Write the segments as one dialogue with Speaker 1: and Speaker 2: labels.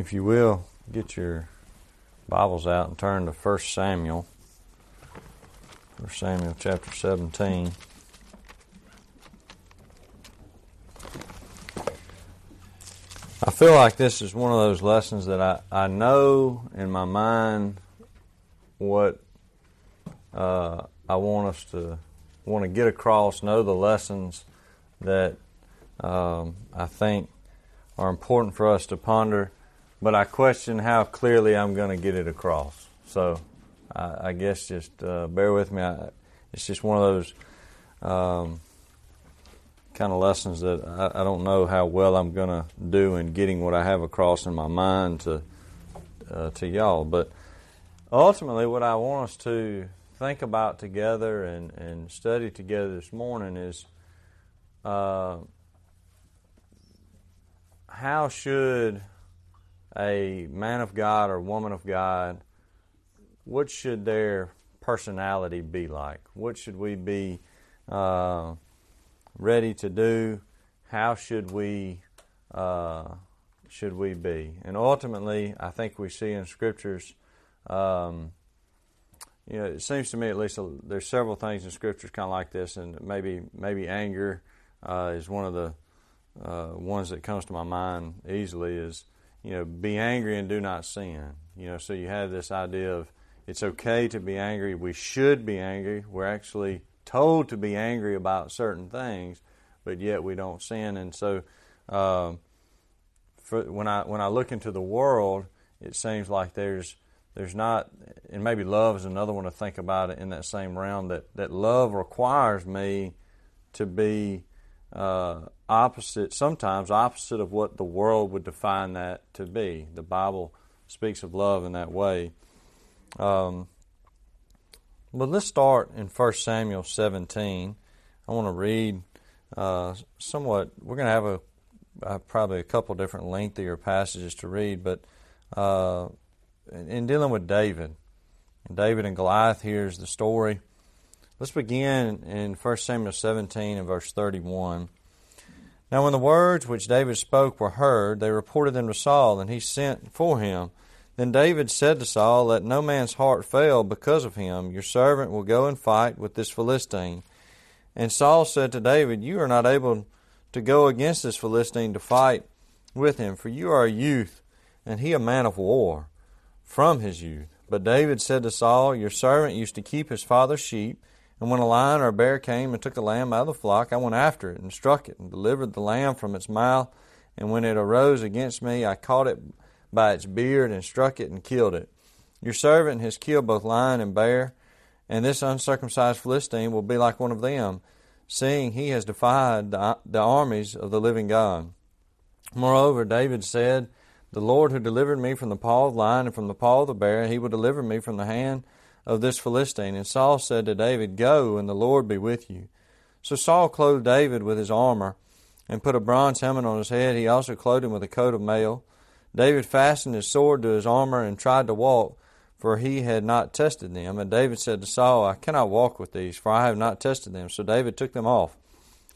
Speaker 1: If you will, get your Bibles out and turn to 1 Samuel. 1 Samuel chapter 17. I feel like this is one of those lessons that I, I know in my mind what uh, I want us to want to get across, know the lessons that um, I think are important for us to ponder, but I question how clearly I'm going to get it across. So I, I guess just uh, bear with me. I, it's just one of those um, kind of lessons that I, I, don't know how well I'm going to do in getting what I have across in my mind to uh, to y'all. But ultimately, what I want us to think about together and, and study together this morning is uh, how should a man of God or woman of God, what should their personality be like? What should we be uh, ready to do? How should we uh, should we be? And ultimately, I think we see in scriptures. Um, you know, it seems to me at least there's several things in scriptures kind of like this, and maybe maybe anger uh, is one of the uh, ones that comes to my mind easily. Is you know, be angry and do not sin. You know, so you have this idea of it's okay to be angry. We should be angry. We're actually told to be angry about certain things, but yet we don't sin. And so, uh, for, when I when I look into the world, it seems like there's there's not, and maybe love is another one to think about it in that same realm. That that love requires me to be uh, opposite, sometimes opposite of what the world would define that to be. The Bible speaks of love in that way. Um, but let's start in 1 Samuel 17. I want to read uh, somewhat, we're going to have a uh, probably a couple different lengthier passages to read, but uh, in dealing with David, David and Goliath, here's the story. Let's begin in 1 Samuel 17 and verse 31. Now, when the words which David spoke were heard, they reported them to Saul, and he sent for him. Then David said to Saul, Let no man's heart fail because of him. Your servant will go and fight with this Philistine. And Saul said to David, You are not able to go against this Philistine to fight with him, for you are a youth, and he a man of war from his youth. But David said to Saul, Your servant used to keep his father's sheep, and when a lion or a bear came and took a lamb out of the flock, I went after it and struck it and delivered the lamb from its mouth. And when it arose against me, I caught it by its beard and struck it and killed it. Your servant has killed both lion and bear, and this uncircumcised Philistine will be like one of them, seeing he has defied the, the armies of the living God. Moreover, David said, the Lord who delivered me from the paw of the lion and from the paw of the bear, he will deliver me from the hand of this Philistine. And Saul said to David, Go, and the Lord be with you. So Saul clothed David with his armor and put a bronze helmet on his head. He also clothed him with a coat of mail. David fastened his sword to his armor and tried to walk, for he had not tested them. And David said to Saul, I cannot walk with these, for I have not tested them. So David took them off.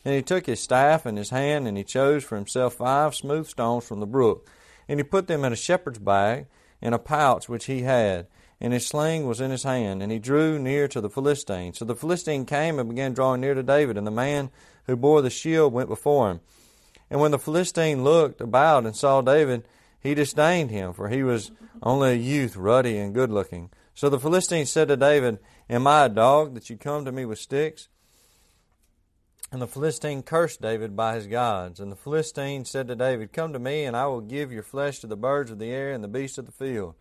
Speaker 1: And he took his staff in his hand, and he chose for himself five smooth stones from the brook and he put them in a shepherd's bag in a pouch which he had, and his sling was in his hand, and he drew near to the Philistine. So the Philistine came and began drawing near to David, and the man who bore the shield went before him. And when the Philistine looked about and saw David, he disdained him, for he was only a youth, ruddy and good looking. So the Philistine said to David, Am I a dog that you come to me with sticks? And the Philistine cursed David by his gods. And the Philistine said to David, Come to me, and I will give your flesh to the birds of the air and the beasts of the field.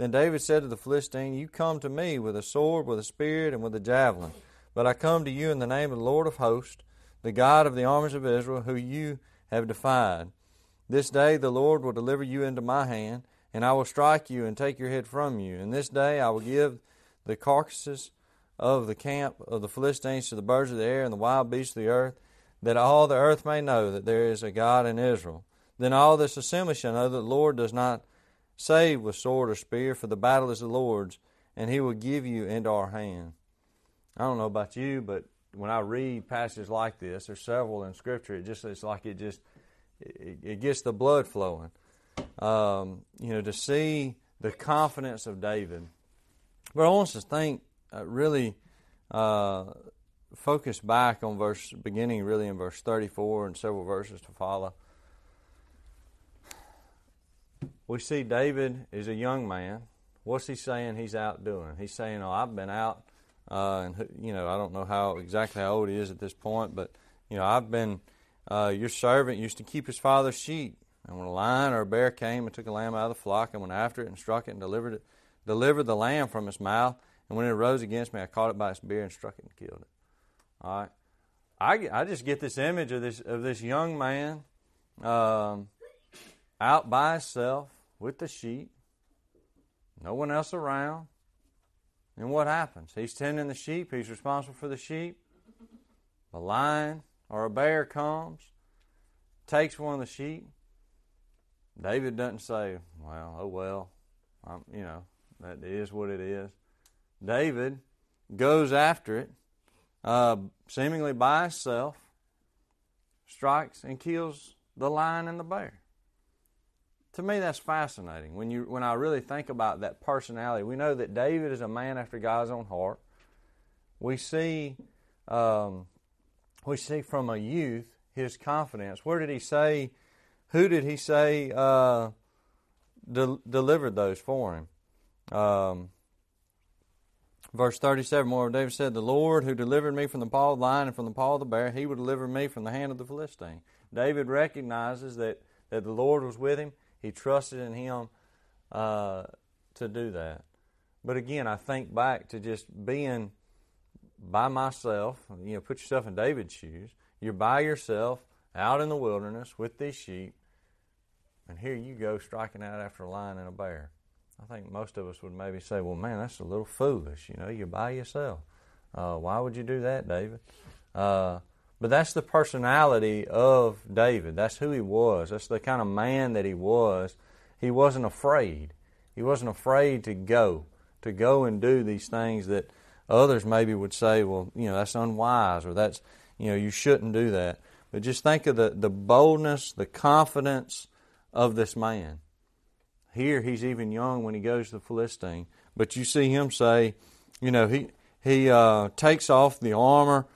Speaker 1: Then David said to the Philistine, You come to me with a sword, with a spear, and with a javelin. But I come to you in the name of the Lord of hosts, the God of the armies of Israel, who you have defied. This day the Lord will deliver you into my hand, and I will strike you and take your head from you. And this day I will give the carcasses of the camp of the Philistines to the birds of the air and the wild beasts of the earth, that all the earth may know that there is a God in Israel. Then all this assembly shall know that the Lord does not save with sword or spear, for the battle is the Lord's, and he will give you into our hand. I don't know about you, but when I read passages like this, there's several in Scripture. It just it's like it just it, it gets the blood flowing. um, you know, to see the confidence of David. But I want us to think uh, really uh, focus back on verse beginning really in verse 34 and several verses to follow. We see David is a young man. What's he saying he's out doing? He's saying, "Oh, I've been out, uh, and you know, I don't know how exactly how old he is at this point, but you know, I've been uh, your servant used to keep his father's sheep, and when a lion or a bear came and took a lamb out of the flock, I went after it and struck it and delivered it, delivered the lamb from its mouth. And when it rose against me, I caught it by its beard and struck it and killed it. All right, I, I just get this image of this of this young man um, out by himself with the sheep, no one else around. And what happens? He's tending the sheep. He's responsible for the sheep. A lion or a bear comes, takes one of the sheep. David doesn't say, "Well, oh well, I'm, you know that is what it is." David goes after it, uh, seemingly by himself, strikes and kills the lion and the bear. To me, that's fascinating. When you when I really think about that personality, we know that David is a man after God's own heart. We see um, we see from a youth his confidence. Where did he say? Who did he say uh, de- delivered those for him? Um, verse 37, more David said, The Lord who delivered me from the paw of the lion and from the paw of the bear, he will deliver me from the hand of the Philistine. David recognizes that, that the Lord was with him. He trusted in him uh, to do that. But again, I think back to just being by myself. You know, put yourself in David's shoes. You're by yourself out in the wilderness with these sheep, and here you go striking out after a lion and a bear. I think most of us would maybe say, well, man, that's a little foolish. You know, you're by yourself. Uh, why would you do that, David? Uh, but that's the personality of David. That's who he was. That's the kind of man that he was. He wasn't afraid. He wasn't afraid to go, to go and do these things that Others maybe would say, well, you know, that's unwise or that's, you know, you shouldn't do that. But just think of the, the boldness, the confidence of this man. Here he's even young when he goes to the Philistine. But you see him say, you know, he, he uh, takes off the armor,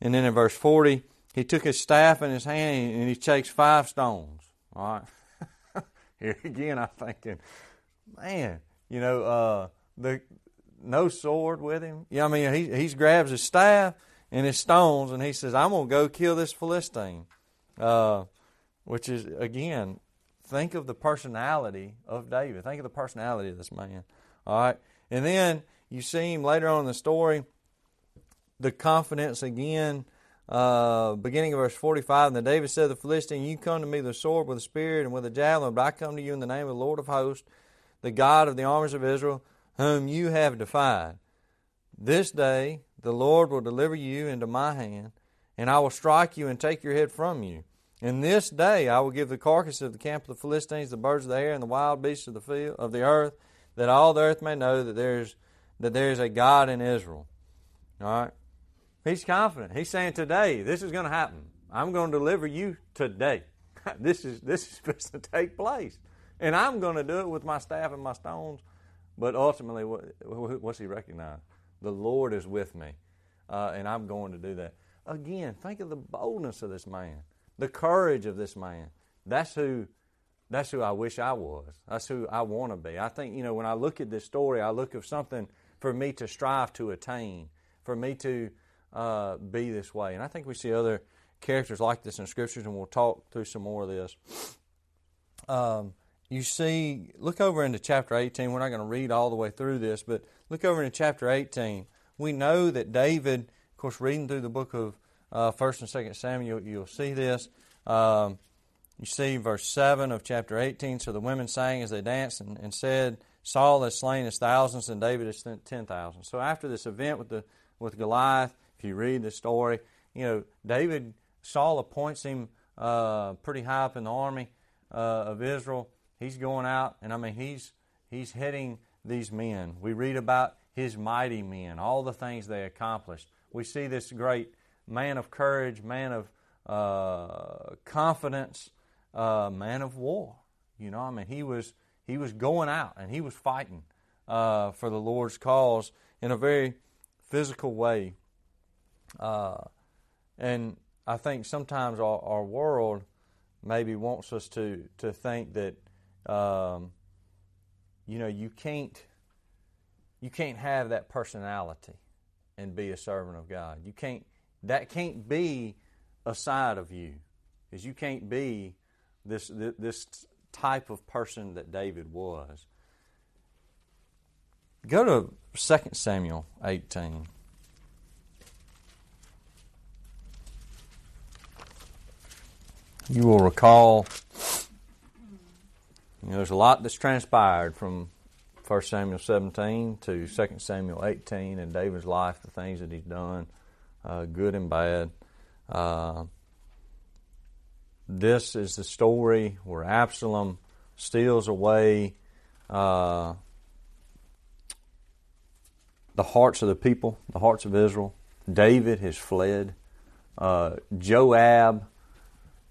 Speaker 1: and then in verse 40, he took his staff in his hand and he takes five stones. All right. Here again, I'm thinking, man, you know, uh, the no sword with him. Yeah, I mean, he he grabs his staff and his stones, and he says, "I'm gonna go kill this Philistine," uh, which is again, think of the personality of David. Think of the personality of this man. All right, and then you see him later on in the story. The confidence again. Uh, beginning of verse 45, and David said to the Philistine, You come to me with a sword, with a spear, and with a javelin, but I come to you in the name of the Lord of hosts, the God of the armies of Israel, whom you have defied. This day the Lord will deliver you into my hand, and I will strike you and take your head from you. In this day I will give the carcass of the camp of the Philistines, the birds of the air, and the wild beasts of the field of the earth, that all the earth may know that there is that there is a God in Israel. All right. He's confident. He's saying today, this is going to happen. I'm going to deliver you today. this is this is supposed to take place. And I'm going to do it with my staff and my stones but ultimately, what's he recognize? The Lord is with me, uh, and I'm going to do that. Again, think of the boldness of this man, the courage of this man. That's who, that's who I wish I was. That's who I want to be. I think you know when I look at this story, I look of something for me to strive to attain, for me to uh, be this way. And I think we see other characters like this in scriptures, and we'll talk through some more of this. Um, you see, look over into chapter 18. We're not going to read all the way through this, but look over into chapter 18. We know that David, of course, reading through the book of uh, 1st and 2nd Samuel, you'll see this. Um, you see verse 7 of chapter 18. So the women sang as they danced and, and said, Saul has slain his thousands and David has sent 10,000. So after this event with, the, with Goliath, if you read the story, you know, David, Saul appoints him uh, pretty high up in the army uh, of Israel He's going out, and I mean, he's he's heading these men. We read about his mighty men, all the things they accomplished. We see this great man of courage, man of uh, confidence, uh, man of war. You know, I mean, he was he was going out and he was fighting uh, for the Lord's cause in a very physical way. Uh, and I think sometimes our, our, world maybe wants us to to think that um, you know you can't you can't have that personality and be a servant of God. You can't that can't be a side of you, is you can't be this this type of person that David was. Go to 2 Samuel 18. You will recall you know, there's a lot that's transpired from 1 Samuel 17 to 2 Samuel 18 in David's life, the things that he's done, uh, good and bad. Uh, this is the story where Absalom steals away uh, the hearts of the people, the hearts of Israel. David has fled. Uh, Joab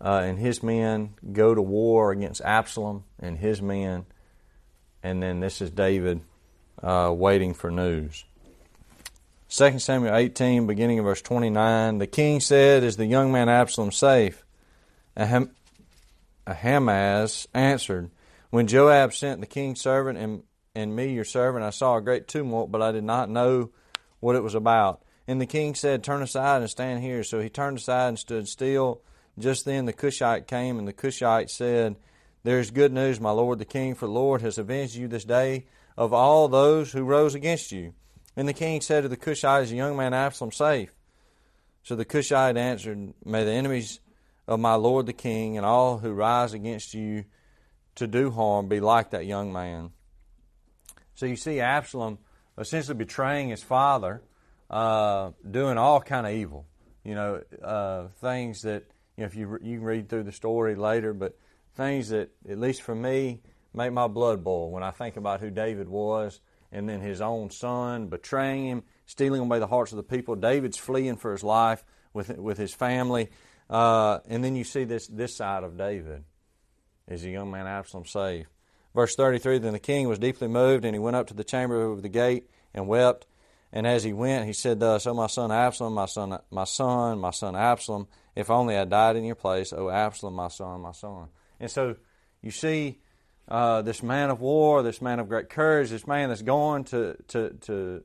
Speaker 1: uh, and his men go to war against Absalom and his men and then this is David uh, waiting for news. 2 Samuel 18, beginning of verse 29, the king said, Is the young man Absalom safe? Aham- Ahimaaz answered, When Joab sent the king's servant and, and me, your servant, I saw a great tumult, but I did not know what it was about. And the king said, Turn aside and stand here. So he turned aside and stood still. Just then the Cushite came, and the Cushite said, there is good news, my lord the king, for the Lord has avenged you this day of all those who rose against you. And the king said to the Cushite, Is the young man Absalom safe? So the Cushite answered, May the enemies of my lord the king and all who rise against you to do harm be like that young man. So you see Absalom essentially betraying his father, uh, doing all kind of evil. You know, uh, things that you know if you you can read through the story later, but things that, at least for me, make my blood boil when I think about who David was and then his own son betraying him, stealing away the hearts of the people. David's fleeing for his life with, with his family. Uh, and then you see this, this side of David. Is the young man Absalom safe? Verse 33 Then the king was deeply moved, and he went up to the chamber of the gate and wept. And as he went, he said thus, O my son Absalom, my son, my son, my son Absalom, if only I died in your place, O Absalom, my son, my son. And so you see uh, this man of war, this man of great courage, this man that's going to, to, to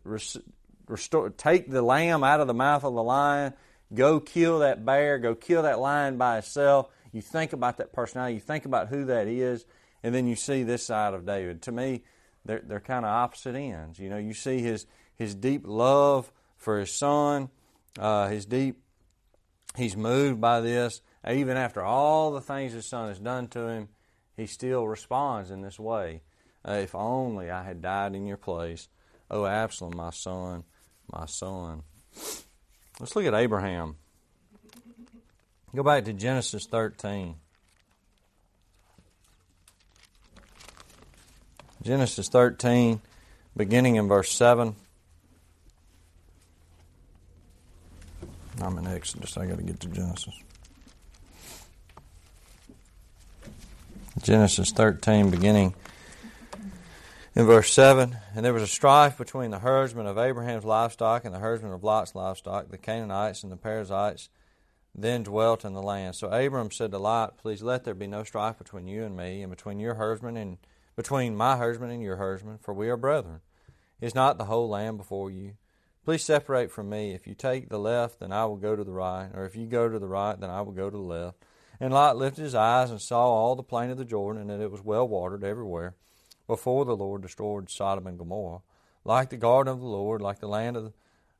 Speaker 1: restore, take the lamb out of the mouth of the lion, go kill that bear, go kill that lion by itself. You think about that personality, you think about who that is, and then you see this side of David. To me, they're, they're kind of opposite ends. You know, you see his, his deep love for his son, uh, his deep, he's moved by this, even after all the things his son has done to him, he still responds in this way. Uh, if only I had died in your place. Oh, Absalom, my son, my son. Let's look at Abraham. Go back to Genesis 13. Genesis 13, beginning in verse 7. I'm in Exodus. I got to get to Genesis. Genesis 13, beginning in verse 7. And there was a strife between the herdsmen of Abraham's livestock and the herdsmen of Lot's livestock. The Canaanites and the Perizzites then dwelt in the land. So Abram said to Lot, Please let there be no strife between you and me, and between your herdsmen and between my herdsmen and your herdsmen, for we are brethren. Is not the whole land before you? Please separate from me. If you take the left, then I will go to the right, or if you go to the right, then I will go to the left. And Lot lifted his eyes and saw all the plain of the Jordan, and that it was well watered everywhere, before the Lord destroyed Sodom and Gomorrah, like the garden of the Lord, like the land of,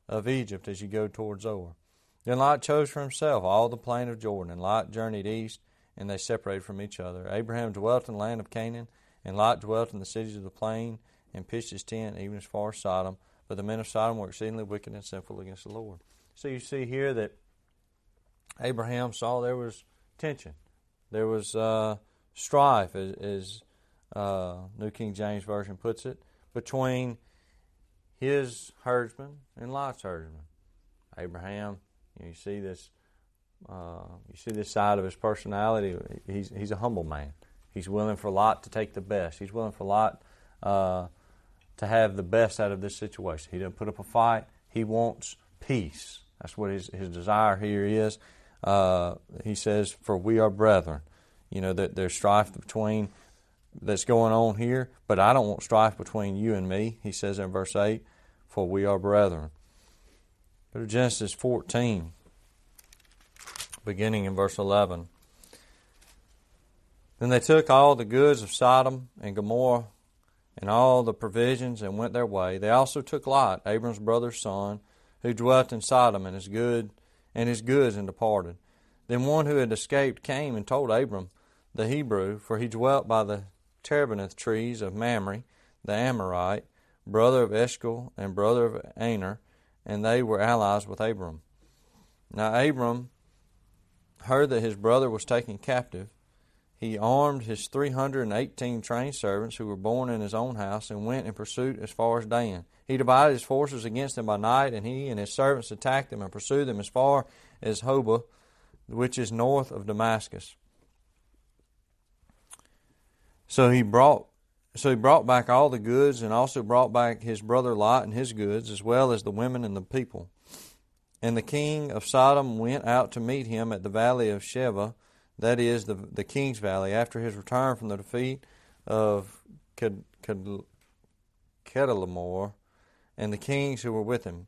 Speaker 1: of Egypt as you go toward Zoar. Then Lot chose for himself all the plain of Jordan, and Lot journeyed east, and they separated from each other. Abraham dwelt in the land of Canaan, and Lot dwelt in the cities of the plain, and pitched his tent even as far as Sodom. But the men of Sodom were exceedingly wicked and sinful against the Lord. So you see here that Abraham saw there was tension. There was uh, strife, as, as uh, New King James Version puts it, between his herdsmen and Lot's herdsmen. Abraham, you, know, you see this, uh, you see this side of his personality. He's he's a humble man. He's willing for Lot to take the best. He's willing for Lot uh, to have the best out of this situation. He doesn't put up a fight. He wants peace. That's what his, his desire here is. Uh, he says, For we are brethren. You know, that there's strife between that's going on here, but I don't want strife between you and me, he says in verse 8, for we are brethren. Go to Genesis 14, beginning in verse 11. Then they took all the goods of Sodom and Gomorrah and all the provisions and went their way. They also took Lot, Abram's brother's son, who dwelt in Sodom, and his good and his goods and departed. Then one who had escaped came and told Abram the Hebrew, for he dwelt by the terebinth trees of Mamre, the Amorite, brother of Eshcol and brother of Aner, and they were allies with Abram. Now Abram heard that his brother was taken captive. He armed his three hundred and eighteen trained servants who were born in his own house and went in pursuit as far as Dan. He divided his forces against them by night, and he and his servants attacked them and pursued them as far as Hobah, which is north of Damascus. So he brought so he brought back all the goods and also brought back his brother Lot and his goods, as well as the women and the people. And the king of Sodom went out to meet him at the valley of Shaveh, that is, the, the king's valley, after his return from the defeat of Chedorlaomer and the kings who were with him.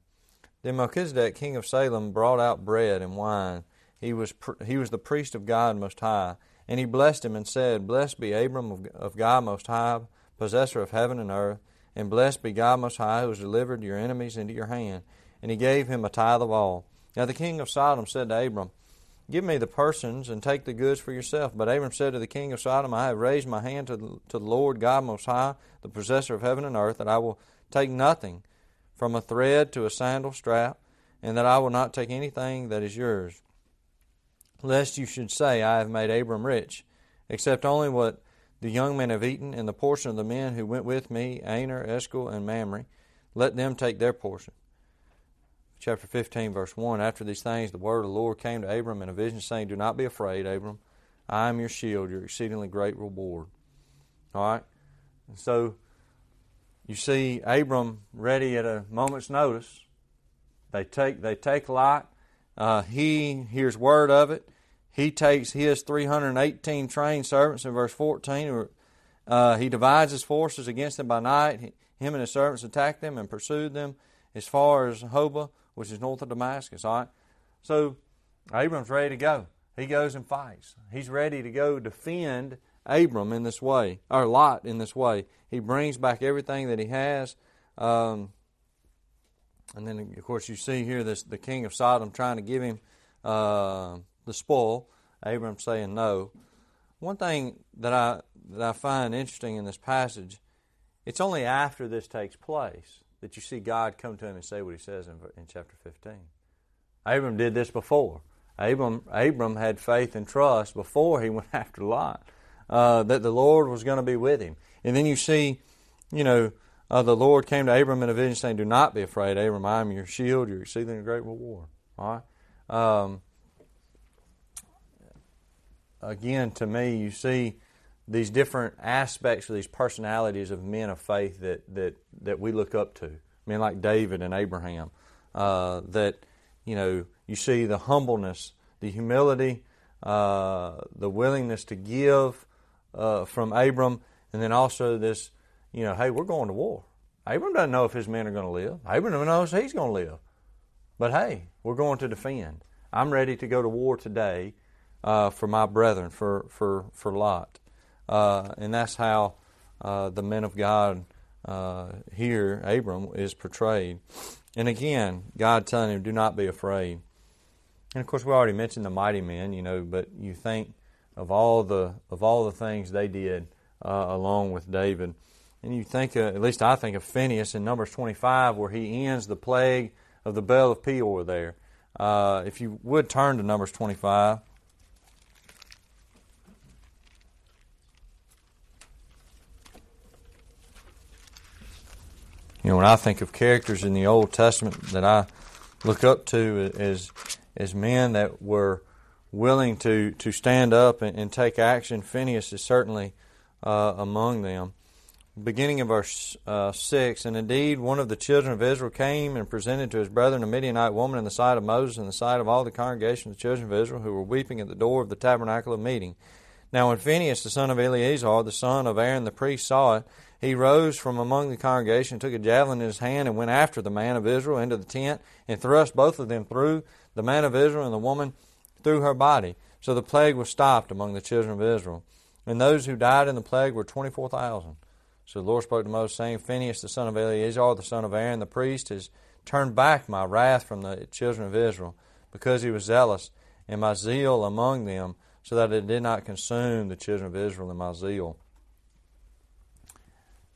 Speaker 1: Then Melchizedek, king of Salem, brought out bread and wine. He was, he was the priest of God Most High and he blessed him and said, Blessed be Abram of, of God Most High, possessor of heaven and earth, and blessed be God Most High, who has delivered your enemies into your hand. And he gave him a tithe of all. Now the king of Sodom said to Abram, Give me the persons and take the goods for yourself. But Abram said to the king of Sodom, I have raised my hand to the, to the Lord God Most High, the possessor of heaven and earth, that I will take nothing from a thread to a sandal strap, and that I will not take anything that is yours lest you should say, I have made Abram rich, except only what the young men have eaten, and the portion of the men who went with me, Aner, Eshcol, and Mamre, let them take their portion. Chapter 15, verse 1 After these things, the word of the Lord came to Abram in a vision, saying, Do not be afraid, Abram. I am your shield, your exceedingly great reward. All right? And so you see Abram ready at a moment's notice. They take, they take Lot. Uh, he hears word of it he takes his 318 trained servants in verse 14. Uh, he divides his forces against them by night. He, him and his servants attacked them and pursued them as far as Hobah, which is north of Damascus. All right. So Abram's ready to go. He goes and fights. He's ready to go defend Abram in this way, or Lot in this way. He brings back everything that he has. Um, and then, of course, you see here this the king of Sodom trying to give him uh, the spoil. Abram saying no. One thing that I that I find interesting in this passage, it's only after this takes place that you see God come to him and say what He says in, in chapter 15. Abram did this before. Abram Abram had faith and trust before he went after Lot uh, that the Lord was going to be with him. And then you see, you know, uh, the Lord came to Abram in a vision saying, "Do not be afraid, Abram. I am your shield, your exceeding great reward." All right. Um, again, to me, you see these different aspects of these personalities of men of faith that, that, that we look up to. Men like David and Abraham. Uh, that, you know, you see the humbleness, the humility, uh, the willingness to give uh, from Abram, and then also this, you know, hey, we're going to war. Abram doesn't know if his men are going to live. Abram knows he's going to live. But hey, we're going to defend. I'm ready to go to war today uh, for my brethren, for, for, for Lot. Uh, and that's how uh, the men of God uh, here, Abram, is portrayed. And again, God telling him, do not be afraid. And of course, we already mentioned the mighty men, you know, but you think of all the, of all the things they did uh, along with David. And you think, uh, at least I think of Phinehas in Numbers 25, where he ends the plague of the Baal of Peor there. if you would turn to Numbers 25. You know, when I think of characters in the Old Testament that I look up to as as men that were willing to to stand up and, and take action, Phinehas is certainly uh, among them. Beginning of verse uh, 6 And indeed, one of the children of Israel came and presented to his brethren a Midianite woman in the sight of Moses and the sight of all the congregation of the children of Israel who were weeping at the door of the tabernacle of meeting. Now, when Phinehas, the son of Eleazar, the son of Aaron the priest, saw it, he rose from among the congregation, took a javelin in his hand, and went after the man of Israel into the tent, and thrust both of them through, the man of Israel and the woman through her body. So the plague was stopped among the children of Israel. And those who died in the plague were 24,000. So the Lord spoke to Moses, saying, Phinehas, the son of Eleazar, the son of Aaron, the priest, has turned back my wrath from the children of Israel, because he was zealous, and my zeal among them, so that it did not consume the children of Israel in my zeal.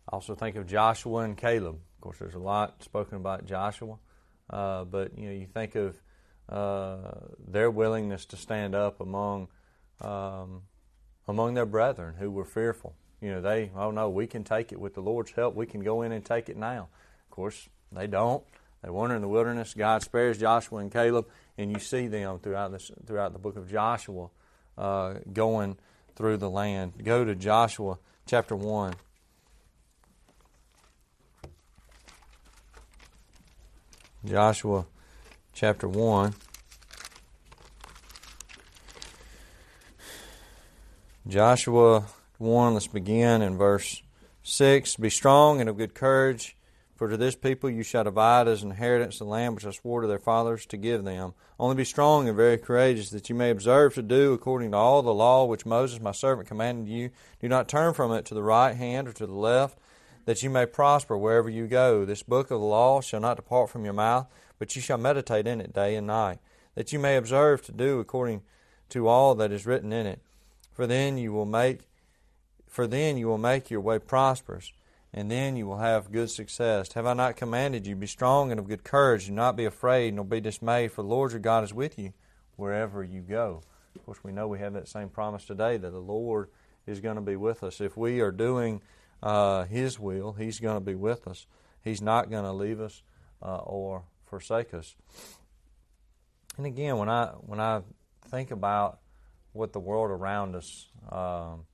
Speaker 1: Also think of Joshua and Caleb. Of course, there's a lot spoken about Joshua, uh, but you know, you think of uh, their willingness to stand up among um, among their brethren who were fearful. You know, they oh no, we can take it with the Lord's help. We can go in and take it now. Of course, they don't. They wander in the wilderness. God spares Joshua and Caleb, and you see them throughout this throughout the book of Joshua uh, going through the land. Go to Joshua chapter one. Joshua chapter 1. Joshua 1, let's begin in verse 6. Be strong and of good courage, for to this people you shall divide as an inheritance the land which I swore to their fathers to give them. Only be strong and very courageous, that you may observe to do according to all the law which Moses my servant commanded you. Do not turn from it to the right hand or to the left that you may prosper wherever you go. This book of the law shall not depart from your mouth, but you shall meditate in it day and night, that you may observe to do according to all that is written in it. For then you will make for then you will make your way prosperous, and then you will have good success. Have I not commanded you, be strong and of good courage, do not be afraid, nor be dismayed, for the Lord your God is with you wherever you go. Of course, we know we have that same promise today that the Lord is going to be with us. If we are doing uh, His will. He's going to be with us. He's not going to leave us uh, or forsake us. And again, when I when I think about what the world around us, um,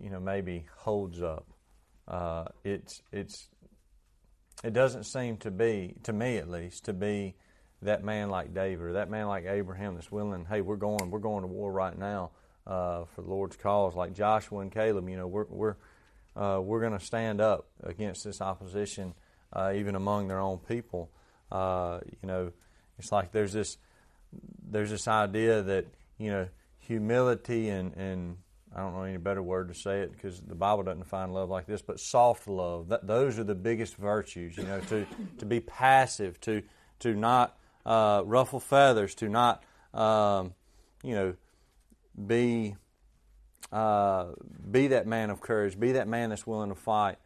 Speaker 1: you know, maybe holds up, uh, it's it's it doesn't seem to be to me at least to be that man like David or that man like Abraham that's willing. Hey, we're going we're going to war right now uh, for the Lord's cause. Like Joshua and Caleb, you know, we're we're uh, we're going to stand up against this opposition, uh, even among their own people. Uh, you know, it's like there's this there's this idea that you know humility and and I don't know any better word to say it because the Bible doesn't define love like this, but soft love. That, those are the biggest virtues. You know, to to be passive, to to not uh, ruffle feathers, to not um, you know be uh, be that man of courage, be that man that's willing to fight.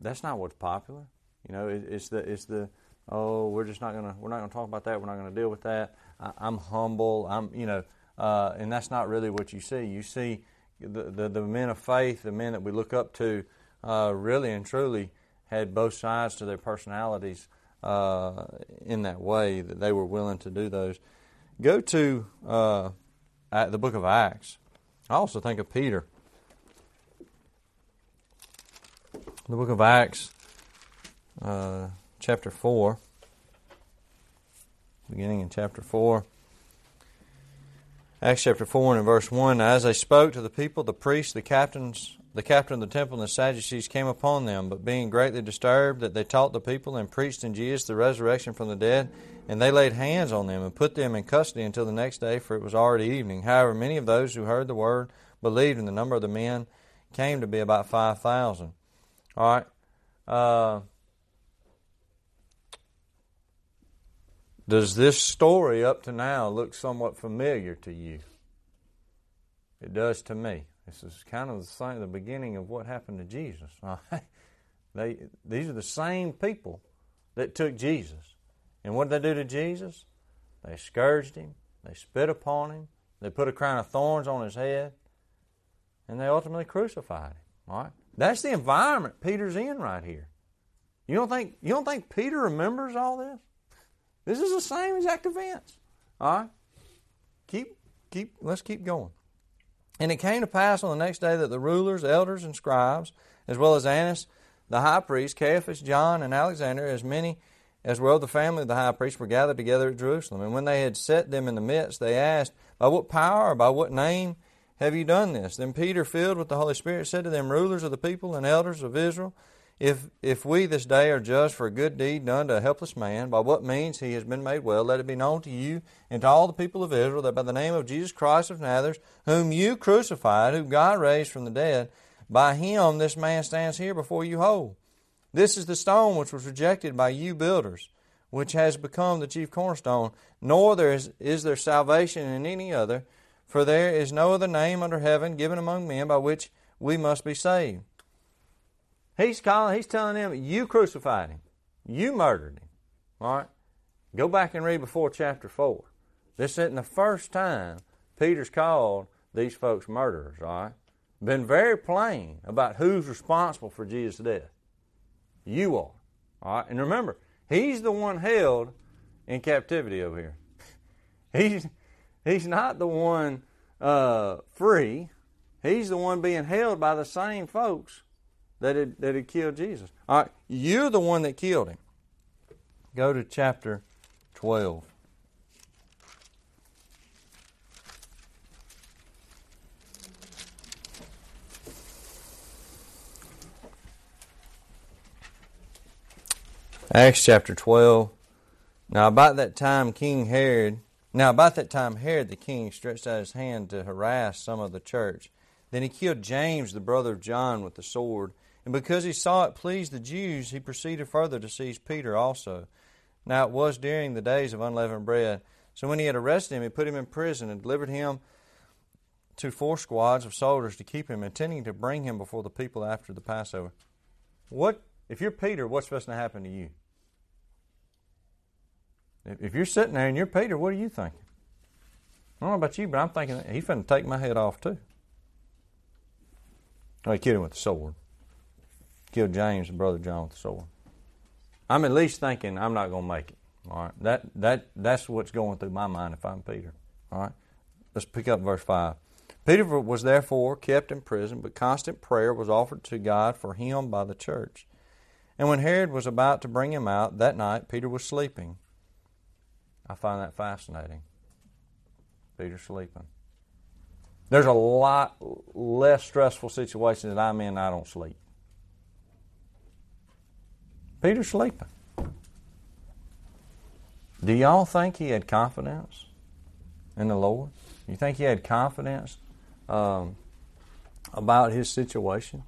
Speaker 1: That's not what's popular. You know, it, it's the it's the oh we're just not gonna we're not gonna talk about that. We're not gonna deal with that. I, am humble. I'm you know, uh, and that's not really what you see. You see the, the, the men of faith, the men that we look up to, uh, really and truly had both sides to their personalities uh, in that way that they were willing to do those. Go to uh, the book of Acts. I also think of Peter. The book of Acts, uh, chapter 4, beginning in chapter 4. Acts chapter 4 and in verse 1 As they spoke to the people, the priests, the captains, the captain of the temple, and the Sadducees came upon them, but being greatly disturbed that they taught the people and preached in Jesus the resurrection from the dead, and they laid hands on them and put them in custody until the next day, for it was already evening. However, many of those who heard the word believed, and the number of the men came to be about 5,000. All right. Uh, does this story up to now look somewhat familiar to you? It does to me. This is kind of the, same, the beginning of what happened to Jesus. they, these are the same people that took Jesus. And what did they do to Jesus? They scourged him, they spit upon him, they put a crown of thorns on his head, and they ultimately crucified him. All right? That's the environment Peter's in right here. You don't think you don't think Peter remembers all this? This is the same exact events. All right? Keep keep let's keep going. And it came to pass on the next day that the rulers, elders, and scribes, as well as Annas the high priest, Caiaphas, John, and Alexander, as many as well the family of the high priest, were gathered together at Jerusalem. And when they had set them in the midst, they asked, By what power by what name have you done this? Then Peter, filled with the Holy Spirit, said to them, Rulers of the people and elders of Israel, if, if we this day are judged for a good deed done to a helpless man, by what means he has been made well, let it be known to you and to all the people of Israel that by the name of Jesus Christ of Nazareth, whom you crucified, whom God raised from the dead, by him this man stands here before you whole. This is the stone which was rejected by you builders, which has become the chief cornerstone. Nor there is, is there salvation in any other, for there is no other name under heaven given among men by which we must be saved. He's calling, he's telling them, you crucified him. You murdered him. All right? Go back and read before chapter 4. This isn't the first time Peter's called these folks murderers, all right? Been very plain about who's responsible for Jesus' death. You are. All right? And remember, he's the one held in captivity over here. he's, he's not the one uh, free. He's the one being held by the same folks that had, that had killed Jesus. All right, you're the one that killed him. Go to chapter 12. Acts chapter 12. Now, about that time, King Herod, now about that time, Herod the king stretched out his hand to harass some of the church. Then he killed James, the brother of John, with the sword. And because he saw it pleased the Jews, he proceeded further to seize Peter also. Now it was during the days of unleavened bread. So when he had arrested him, he put him in prison and delivered him to four squads of soldiers to keep him, intending to bring him before the people after the Passover. What if you're Peter? What's supposed to happen to you? If you're sitting there and you're Peter, what are you thinking? I don't know about you, but I'm thinking he's going to take my head off too. He killed him with a sword killed James, and brother John, with the sword. I'm at least thinking I'm not going to make it. All right, that that that's what's going through my mind if I'm Peter. All right, let's pick up verse five. Peter was therefore kept in prison, but constant prayer was offered to God for him by the church. And when Herod was about to bring him out that night, Peter was sleeping. I find that fascinating. Peter sleeping. There's a lot less stressful situations that I'm in. I don't sleep. Peter's sleeping. Do y'all think he had confidence in the Lord? You think he had confidence um, about his situation,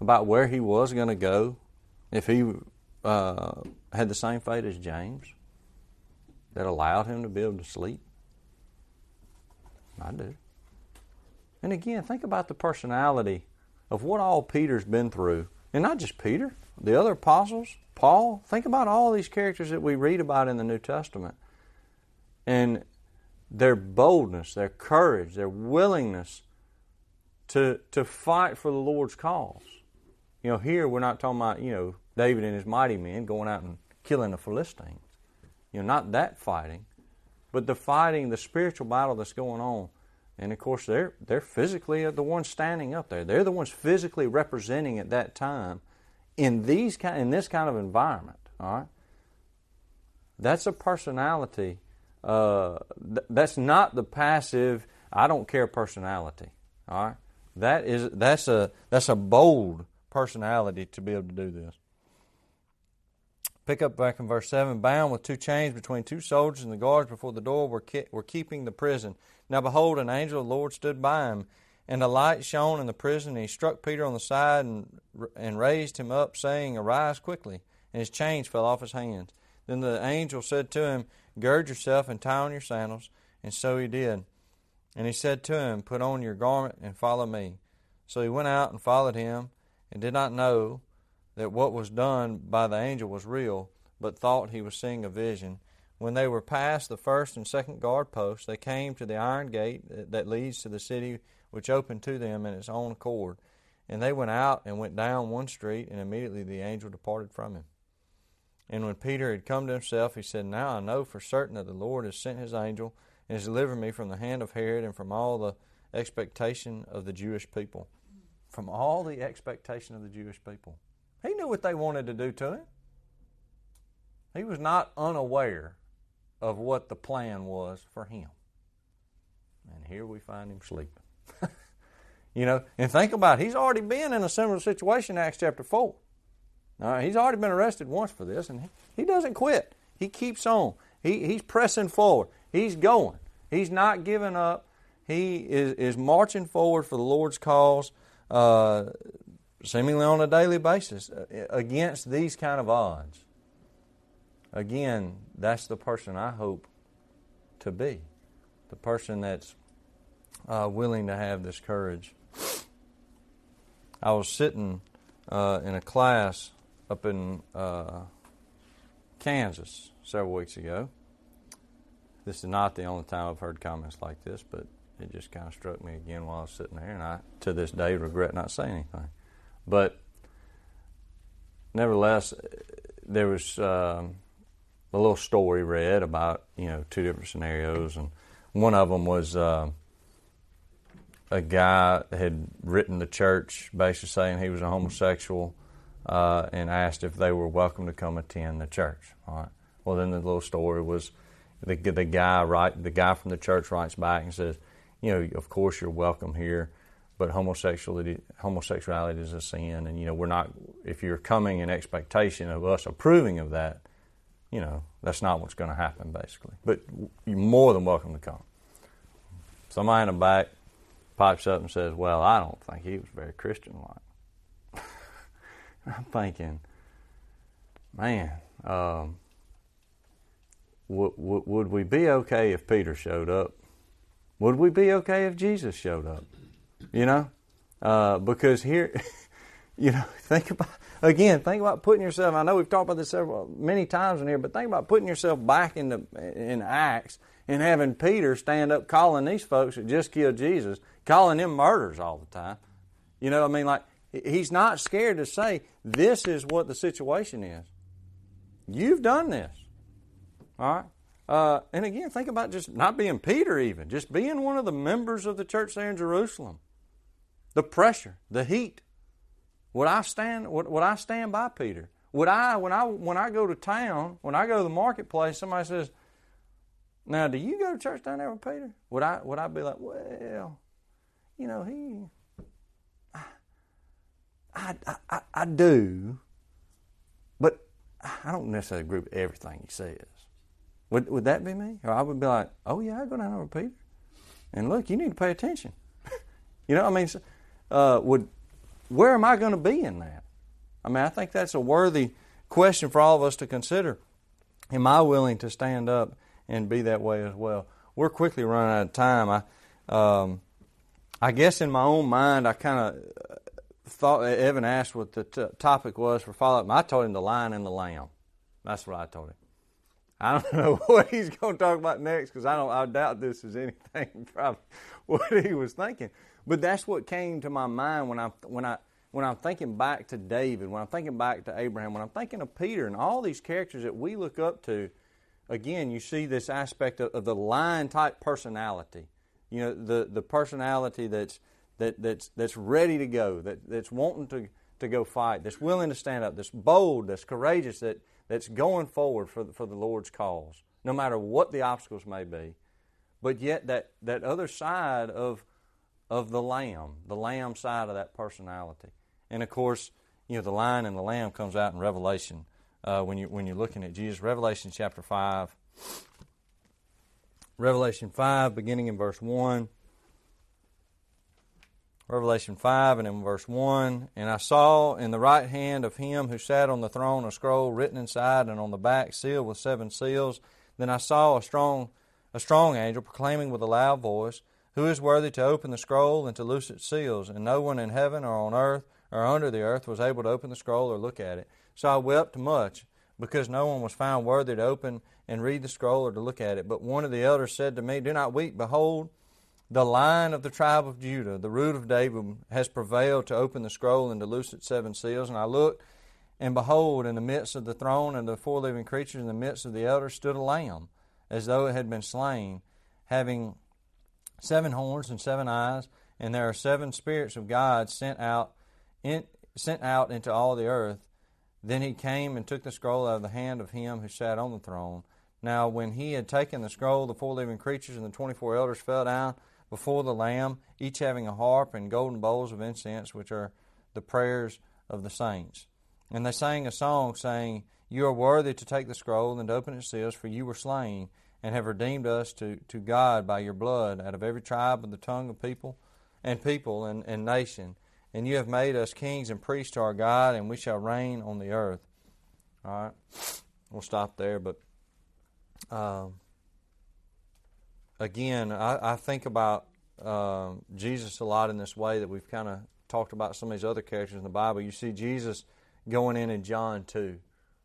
Speaker 1: about where he was going to go if he uh, had the same fate as James that allowed him to be able to sleep? I do. And again, think about the personality of what all Peter's been through. And not just Peter, the other apostles, Paul, think about all these characters that we read about in the New Testament. And their boldness, their courage, their willingness to to fight for the Lord's cause. You know, here we're not talking about, you know, David and his mighty men going out and killing the Philistines. You know, not that fighting, but the fighting, the spiritual battle that's going on. And of course, they're they're physically the ones standing up there. They're the ones physically representing at that time in these kind, in this kind of environment, all right, that's a personality. Uh, th- that's not the passive I don't care personality. All right, that is that's a that's a bold personality to be able to do this. Pick up back in verse seven. Bound with two chains between two soldiers, and the guards before the door were ke- were keeping the prison. Now behold, an angel of the Lord stood by him and a light shone in the prison, and he struck Peter on the side and, and raised him up, saying, Arise quickly. And his chains fell off his hands. Then the angel said to him, Gird yourself and tie on your sandals. And so he did. And he said to him, Put on your garment and follow me. So he went out and followed him, and did not know that what was done by the angel was real, but thought he was seeing a vision. When they were past the first and second guard posts, they came to the iron gate that leads to the city which opened to them in its own accord. And they went out and went down one street, and immediately the angel departed from him. And when Peter had come to himself, he said, Now I know for certain that the Lord has sent his angel and has delivered me from the hand of Herod and from all the expectation of the Jewish people. From all the expectation of the Jewish people. He knew what they wanted to do to him. He was not unaware of what the plan was for him. And here we find him sleeping. you know, and think about it, he's already been in a similar situation in Acts chapter 4. All right, he's already been arrested once for this, and he, he doesn't quit. He keeps on. He, he's pressing forward. He's going. He's not giving up. He is, is marching forward for the Lord's cause, uh, seemingly on a daily basis, uh, against these kind of odds. Again, that's the person I hope to be. The person that's uh, willing to have this courage. I was sitting uh, in a class up in uh, Kansas several weeks ago. This is not the only time I've heard comments like this, but it just kind of struck me again while I was sitting there, and I, to this day, regret not saying anything. But nevertheless, there was um, a little story read about you know two different scenarios, and one of them was uh, a guy had written the church basically saying he was a homosexual uh, and asked if they were welcome to come attend the church. All right. Well, then the little story was the the guy right the guy from the church writes back and says, you know, of course you're welcome here, but homosexuality homosexuality is a sin, and you know we're not. If you're coming in expectation of us approving of that, you know that's not what's going to happen basically. But you're more than welcome to come. Somebody in the back pipes up and says, "Well, I don't think he was very Christian-like." I'm thinking, man. Um, would, would we be okay if Peter showed up? Would we be okay if Jesus showed up? You know, uh, because here, you know, think about again, think about putting yourself. I know we've talked about this several many times in here, but think about putting yourself back in the in Acts and having Peter stand up calling these folks that just killed Jesus, calling them murders all the time. You know, I mean, like he's not scared to say this is what the situation is. You've done this, all right. Uh, and again, think about just not being Peter, even just being one of the members of the church there in Jerusalem. The pressure, the heat. Would I stand? Would, would I stand by Peter? Would I, when I when I go to town, when I go to the marketplace, somebody says, "Now, do you go to church down there with Peter?" Would I would I be like, "Well, you know, he, I I, I, I do, but I don't necessarily agree with everything he says." Would, would that be me? Or I would be like, oh, yeah, I go down with Peter. And look, you need to pay attention. you know, I mean, uh, would where am I going to be in that? I mean, I think that's a worthy question for all of us to consider. Am I willing to stand up and be that way as well? We're quickly running out of time. I, um, I guess in my own mind, I kind of thought Evan asked what the t- topic was for follow up. I told him the lion and the lamb. That's what I told him. I don't know what he's going to talk about next because I don't. I doubt this is anything probably what he was thinking. But that's what came to my mind when I when I when I'm thinking back to David, when I'm thinking back to Abraham, when I'm thinking of Peter and all these characters that we look up to. Again, you see this aspect of, of the lion type personality. You know, the the personality that's that that's that's ready to go, that that's wanting to to go fight, that's willing to stand up, that's bold, that's courageous, that that's going forward for the, for the Lord's cause, no matter what the obstacles may be. But yet, that, that other side of, of the lamb, the lamb side of that personality. And of course, you know, the lion and the lamb comes out in Revelation uh, when, you, when you're looking at Jesus. Revelation chapter 5. Revelation 5, beginning in verse 1. Revelation 5 and in verse 1 And I saw in the right hand of him who sat on the throne a scroll written inside and on the back sealed with seven seals. Then I saw a strong, a strong angel proclaiming with a loud voice, Who is worthy to open the scroll and to loose its seals? And no one in heaven or on earth or under the earth was able to open the scroll or look at it. So I wept much because no one was found worthy to open and read the scroll or to look at it. But one of the elders said to me, Do not weep. Behold, the Lion of the tribe of Judah, the root of David, has prevailed to open the scroll and to loose its seven seals. And I looked, and behold, in the midst of the throne and the four living creatures, in the midst of the elders, stood a lamb, as though it had been slain, having seven horns and seven eyes, and there are seven spirits of God sent out in, sent out into all the earth. Then he came and took the scroll out of the hand of him who sat on the throne. Now, when he had taken the scroll, the four living creatures and the twenty four elders fell down before the Lamb, each having a harp and golden bowls of incense, which are the prayers of the saints. And they sang a song, saying, You are worthy to take the scroll and to open its seals, for you were slain, and have redeemed us to, to God by your blood out of every tribe and the tongue of people and people and, and nation. And you have made us kings and priests to our God, and we shall reign on the earth. All right, we'll stop there, but um, again, I, I, think about um, Jesus a lot in this way that we've kind of talked about some of these other characters in the Bible. You see Jesus going in in John 2,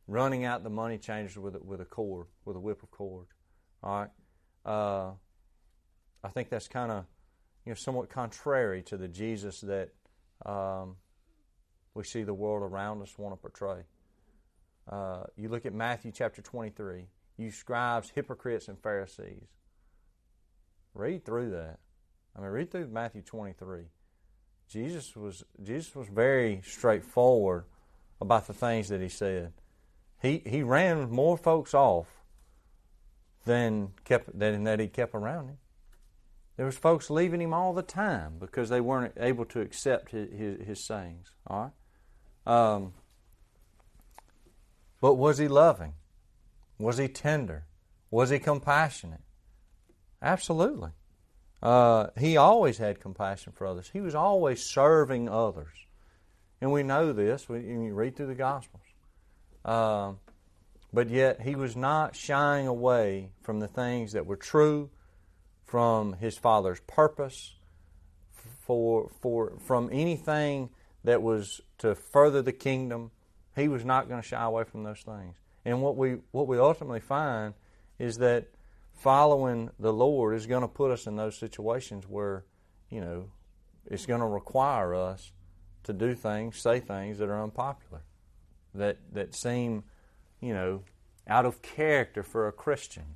Speaker 1: running out the money changers with a, with a cord, with a whip of cord. All right, uh, I think that's kind of you know somewhat contrary to the Jesus that um, we see the world around us want to portray. Uh, you look at Matthew chapter 23 you scribes, hypocrites, and Pharisees. Read through that. I mean, read through Matthew 23. Jesus was Jesus was very straightforward about the things that he said. He he ran more folks off than kept than that he kept around him. There was folks leaving him all the time because they weren't able to accept his his, his sayings. All right, um, but was he loving? Was he tender? Was he compassionate? Absolutely. Uh, he always had compassion for others. He was always serving others. And we know this when you read through the Gospels. Um, but yet, he was not shying away from the things that were true, from his Father's purpose, for, for, from anything that was to further the kingdom. He was not going to shy away from those things. And what we what we ultimately find is that following the Lord is going to put us in those situations where, you know, it's going to require us to do things, say things that are unpopular, that that seem, you know, out of character for a Christian.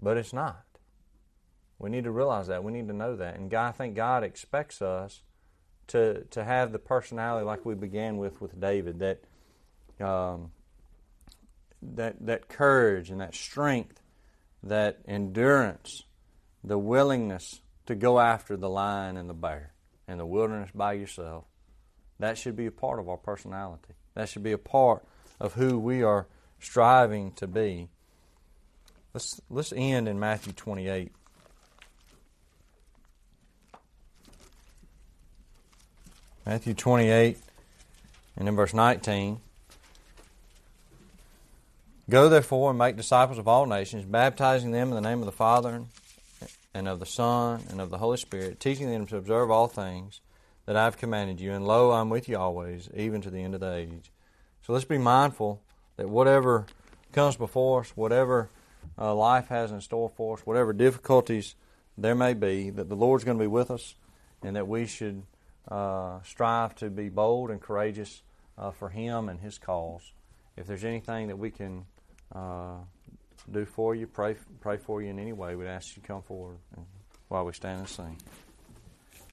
Speaker 1: But it's not. We need to realize that. We need to know that. And God, I think God expects us to to have the personality like we began with with David that um, that, that courage and that strength, that endurance, the willingness to go after the lion and the bear in the wilderness by yourself, that should be a part of our personality. That should be a part of who we are striving to be. Let's, let's end in Matthew 28. Matthew 28 and in verse 19. Go therefore and make disciples of all nations, baptizing them in the name of the Father and of the Son and of the Holy Spirit, teaching them to observe all things that I have commanded you. And lo, I'm with you always, even to the end of the age. So let's be mindful that whatever comes before us, whatever uh, life has in store for us, whatever difficulties there may be, that the Lord's going to be with us, and that we should uh, strive to be bold and courageous uh, for Him and His cause. If there's anything that we can uh, do for you, pray pray for you in any way, we'd ask you to come forward while we stand and sing.